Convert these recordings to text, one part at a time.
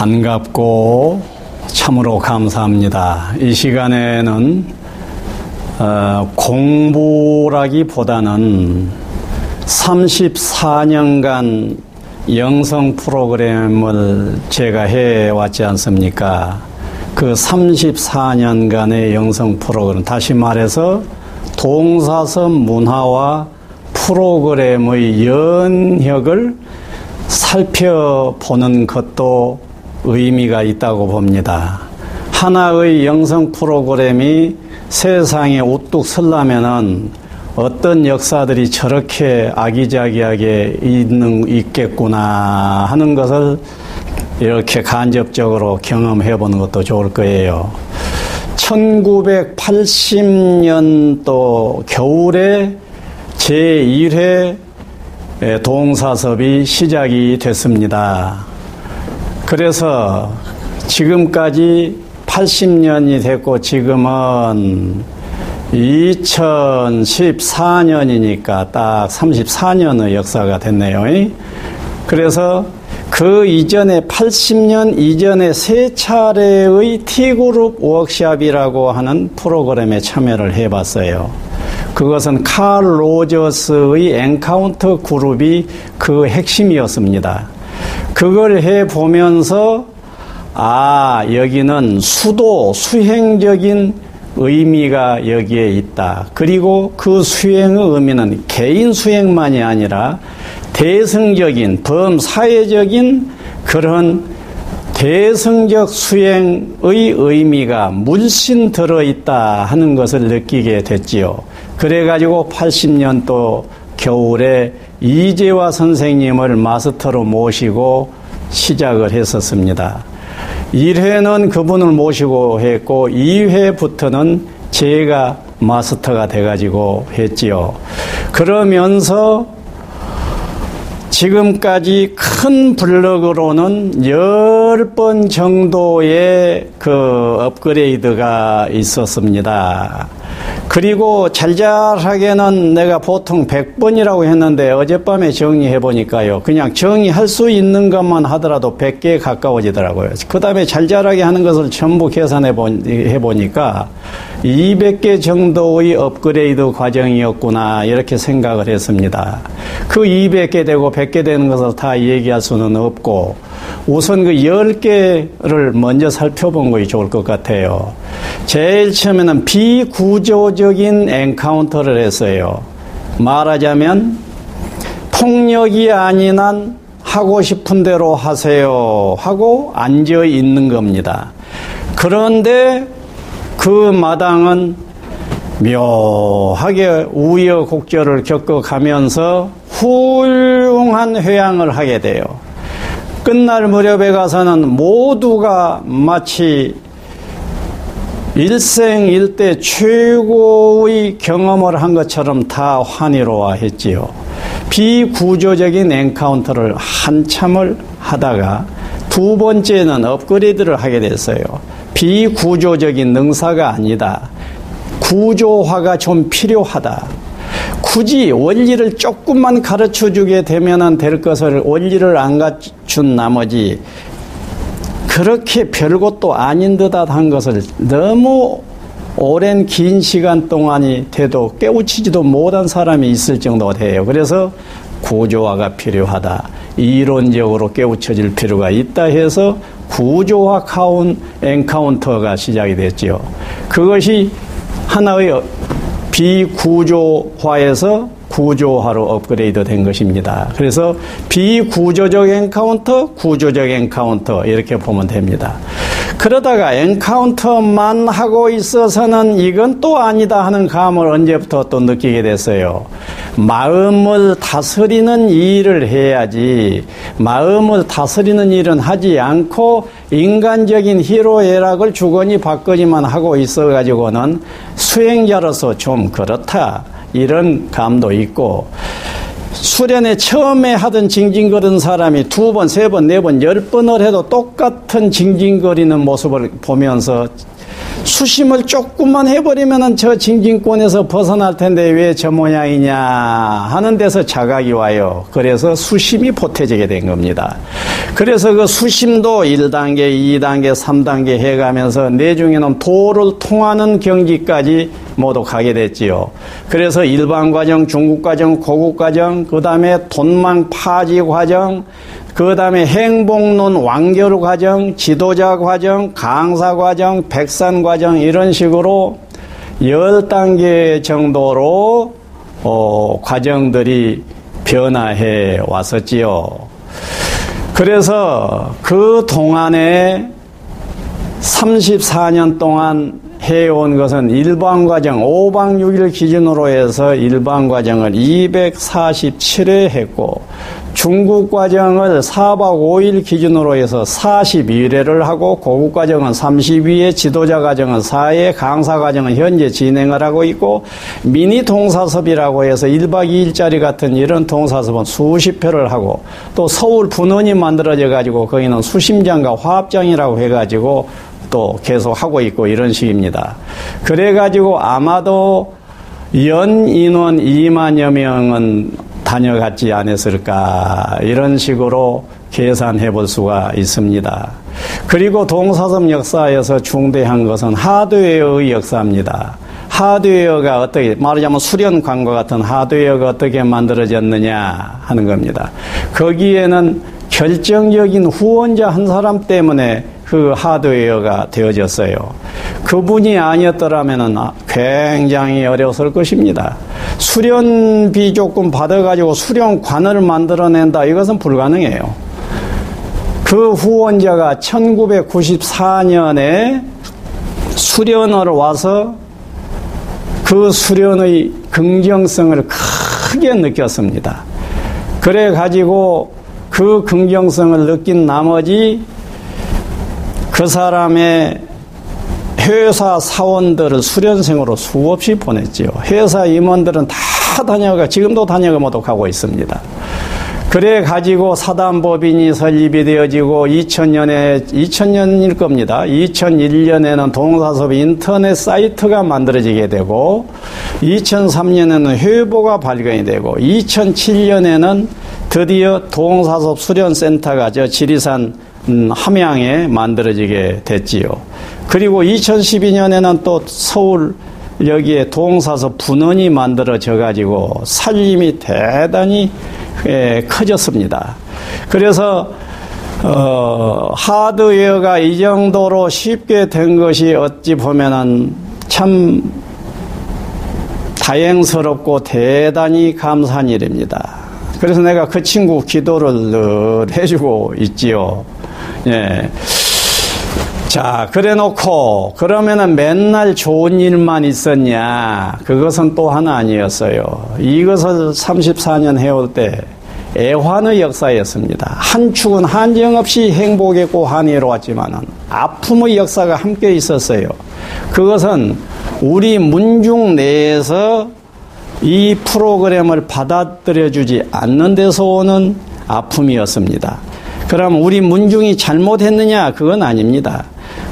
반갑고 참으로 감사합니다. 이 시간에는 어, 공부라기보다는 34년간 영성 프로그램을 제가 해왔지 않습니까? 그 34년간의 영성 프로그램, 다시 말해서 동사선 문화와 프로그램의 연혁을 살펴보는 것도 의미가 있다고 봅니다. 하나의 영성 프로그램이 세상에 우뚝 설라면은 어떤 역사들이 저렇게 아기자기하게 있는, 있겠구나 하는 것을 이렇게 간접적으로 경험해 보는 것도 좋을 거예요. 1980년도 겨울에 제1회 동사섭이 시작이 됐습니다. 그래서 지금까지 80년이 됐고 지금은 2014년이니까 딱 34년의 역사가 됐네요. 그래서 그 이전에 80년 이전에 세 차례의 T그룹 워크샵이라고 하는 프로그램에 참여를 해봤어요. 그것은 칼 로저스의 encounter 그룹이 그 핵심이었습니다. 그걸 해 보면서 아, 여기는 수도, 수행적인 의미가 여기에 있다. 그리고 그 수행의 의미는 개인 수행만이 아니라 대승적인, 범사회적인 그런 대승적 수행의 의미가 물씬 들어있다 하는 것을 느끼게 됐지요. 그래가지고 80년도 겨울에 이재화 선생님을 마스터로 모시고 시작을 했었습니다. 1회는 그분을 모시고 했고 2회부터는 제가 마스터가 돼가지고 했지요. 그러면서 지금까지 큰 블럭으로는 10번 정도의 그 업그레이드가 있었습니다. 그리고 잘잘하게는 내가 보통 100번이라고 했는데 어젯밤에 정리해 보니까요. 그냥 정리할 수 있는 것만 하더라도 100개에 가까워지더라고요. 그 다음에 잘잘하게 하는 것을 전부 계산해 보니까 200개 정도의 업그레이드 과정이었구나 이렇게 생각을 했습니다. 그 200개 되고 100개 되는 것을 다 얘기할 수는 없고 우선 그 10개를 먼저 살펴본 것이 좋을 것 같아요. 제일 처음에는 비구조적인 엔카운터를 했어요. 말하자면 폭력이 아닌 한 하고 싶은 대로 하세요 하고 앉아 있는 겁니다. 그런데 그 마당은 묘하게 우여곡절을 겪어가면서 훌륭한 회양을 하게 돼요. 끝날 무렵에 가서는 모두가 마치 일생일대 최고의 경험을 한 것처럼 다 환희로워 했지요. 비구조적인 encounter를 한참을 하다가 두 번째는 업그레이드를 하게 됐어요. 비구조적인 능사가 아니다. 구조화가 좀 필요하다. 굳이 원리를 조금만 가르쳐 주게 되면 될 것을 원리를 안 갖춘 나머지 그렇게 별것도 아닌 듯한 것을 너무 오랜 긴 시간 동안이 돼도 깨우치지도 못한 사람이 있을 정도가 돼요. 그래서 구조화가 필요하다. 이론적으로 깨우쳐질 필요가 있다 해서 구조화 카운 엔카운터가 시작이 됐죠. 그것이 하나의 비구조화에서 구조화로 업그레이드 된 것입니다. 그래서 비구조적 encounter, 구조적 encounter 이렇게 보면 됩니다. 그러다가 encounter만 하고 있어서는 이건 또 아니다 하는 감을 언제부터 또 느끼게 됐어요. 마음을 다스리는 일을 해야지 마음을 다스리는 일은 하지 않고 인간적인 희로애락을 주거니 받거니만 하고 있어 가지고는 수행자로서 좀 그렇다. 이런 감도 있고 수련회 처음에 하던 징징거리는 사람이 두 번, 세 번, 네 번, 열 번을 해도 똑같은 징징거리는 모습을 보면서 수심을 조금만 해버리면은 저 징징권에서 벗어날 텐데 왜 저 모양이냐 하는 데서 자각이 와요. 그래서 수심이 보태지게 된 겁니다. 그래서 그 수심도 1단계, 2단계, 3단계 해가면서 내중에는 도를 통하는 경지까지 모두 가게 됐지요. 그래서 일반 과정, 중국 과정, 고급 과정, 그 다음에 돈망 파지 과정, 그 다음에 행복론 완결 과정, 지도자 과정, 강사 과정, 백산 과정 이런 식으로 열 단계 정도로 어, 과정들이 변화해 왔었지요. 그래서 그 동안에 34년 동안 해온 것은 일반 과정 5박 6일 기준으로 해서 일반 과정을 247회 했고 중국 과정을 4박 5일 기준으로 해서 42회를 하고 고급 과정은 32회, 지도자 과정은 4회, 강사 과정은 현재 진행을 하고 있고 미니 동사섭이라고 해서 1박 2일짜리 같은 이런 동사섭은 수십 회를 하고 또 서울 분원이 만들어져 가지고 거기는 수심장과 화합장이라고 해 가지고 또 계속 하고 있고 이런 식입니다. 그래 가지고 아마도 연 인원 2만여 명은 다녀갔지 않았을까 이런 식으로 계산해 볼 수가 있습니다. 그리고 동사섭 역사에서 중대한 것은 하드웨어의 역사입니다. 하드웨어가 어떻게 말하자면 수련관과 같은 하드웨어가 어떻게 만들어졌느냐 하는 겁니다. 거기에는 결정적인 후원자 한 사람 때문에 그 하드웨어가 되어졌어요. 그분이 아니었더라면 굉장히 어려웠을 것입니다. 수련비 조금 받아가지고 수련관을 만들어낸다. 이것은 불가능해요. 그 후원자가 1994년에 수련을 와서 그 수련의 긍정성을 크게 느꼈습니다. 그래 가지고 그 긍정성을 느낀 나머지 그 사람의 회사 사원들을 수련생으로 수없이 보냈지요. 회사 임원들은 다 다녀가 지금도 다녀가 모두 가고 있습니다. 그래 가지고 사단법인이 설립이 되어지고 2000년에 2000년일 겁니다. 2001년에는 동사섭 인터넷 사이트가 만들어지게 되고 2003년에는 회보가 발견이 되고 2007년에는 드디어 동사섭 수련센터가 저 지리산 음, 함양에 만들어지게 됐지요. 그리고 2012년에는 또 서울 여기에 동사서 분원이 만들어져 가지고 살림이 대단히 예, 커졌습니다. 그래서 어, 하드웨어가 이 정도로 쉽게 된 것이 어찌 보면은 참 다행스럽고 대단히 감사한 일입니다. 그래서 내가 그 친구 기도를 늘 해주고 있지요. 예. 자, 그래 놓고, 그러면은 맨날 좋은 일만 있었냐? 그것은 또 하나 아니었어요. 이것을 34년 해올 때, 애환의 역사였습니다. 한 축은 한정없이 행복했고 한의로웠지만은, 아픔의 역사가 함께 있었어요. 그것은 우리 문중 내에서 이 프로그램을 받아들여주지 않는 데서 오는 아픔이었습니다. 그럼 우리 문중이 잘못했느냐? 그건 아닙니다.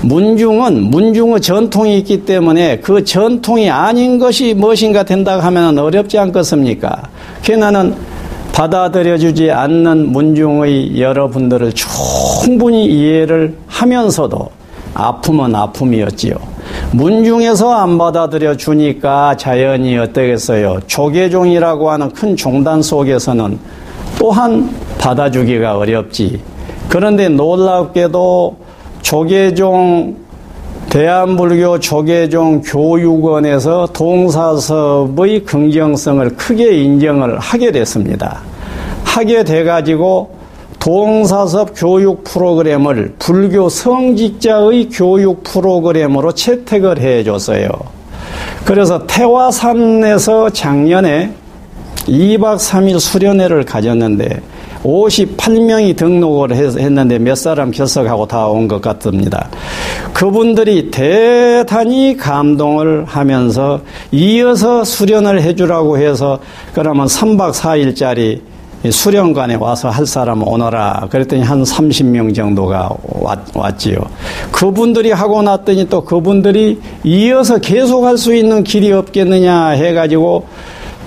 문중은 문중의 전통이 있기 때문에 그 전통이 아닌 것이 무엇인가 된다 하면 어렵지 않겠습니까? 그 나는 받아들여주지 않는 문중의 여러분들을 충분히 이해를 하면서도 아픔은 아픔이었지요. 문중에서 안 받아들여 주니까 자연이 어떻겠어요? 조계종이라고 하는 큰 종단 속에서는 또한 받아주기가 어렵지. 그런데 놀랍게도 조계종 대한불교 조계종 교육원에서 동사섭의 긍정성을 크게 인정을 하게 됐습니다. 하게 돼가지고 동사섭 교육 프로그램을 불교 성직자의 교육 프로그램으로 채택을 해줬어요. 그래서 태화산에서 작년에 2박 3일 수련회를 가졌는데 58명이 등록을 했는데 몇 사람 결석하고 다 온 것 같습니다. 그분들이 대단히 감동을 하면서 이어서 수련을 해주라고 해서 그러면 3박 4일짜리 수련관에 와서 할 사람 오너라. 그랬더니 한 30명 정도가 왔, 지요 그분들이 하고 났더니 또 그분들이 이어서 계속 할 수 있는 길이 없겠느냐 해가지고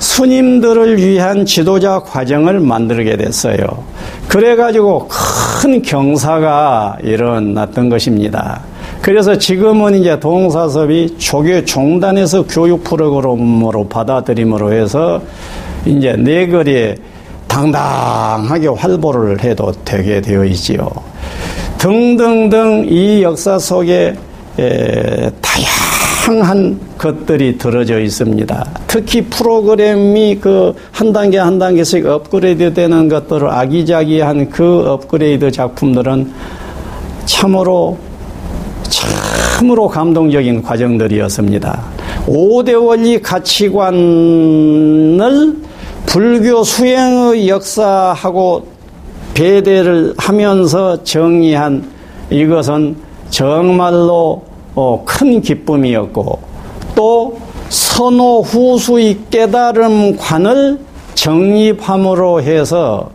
스님들을 위한 지도자 과정을 만들게 됐어요. 그래가지고 큰 경사가 일어났던 것입니다. 그래서 지금은 이제 동사섭이 조교 종단에서 교육 프로그램으로 받아들임으로 해서 이제 내거리에 당당하게 활보를 해도 되게 되어 있지요. 등등등 이 역사 속에 다양한 것들이 들어져 있습니다. 특히 프로그램이 그 한 단계 한 단계씩 업그레이드 되는 것들을 아기자기한 그 업그레이드 작품들은 참으로 참으로 감동적인 과정들이었습니다. 5대 원리 가치관을 불교 수행의 역사하고 배대를 하면서 정의한 이것은 정말로 어, 큰 기쁨이었고 또 선호 후수의 깨달음관을 정립함으로 해서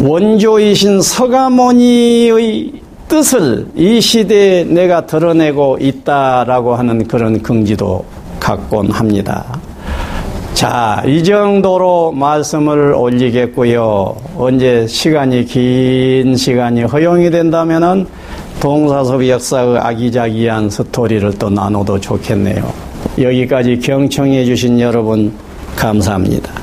원조이신 서가모니의 뜻을 이 시대에 내가 드러내고 있다라고 하는 그런 긍지도 갖곤 합니다. 자, 이 정도로 말씀을 올리겠고요. 언제 시간이 긴 시간이 허용이 된다면은 동사섭 역사의 아기자기한 스토리를 또 나눠도 좋겠네요. 여기까지 경청해 주신 여러분 감사합니다.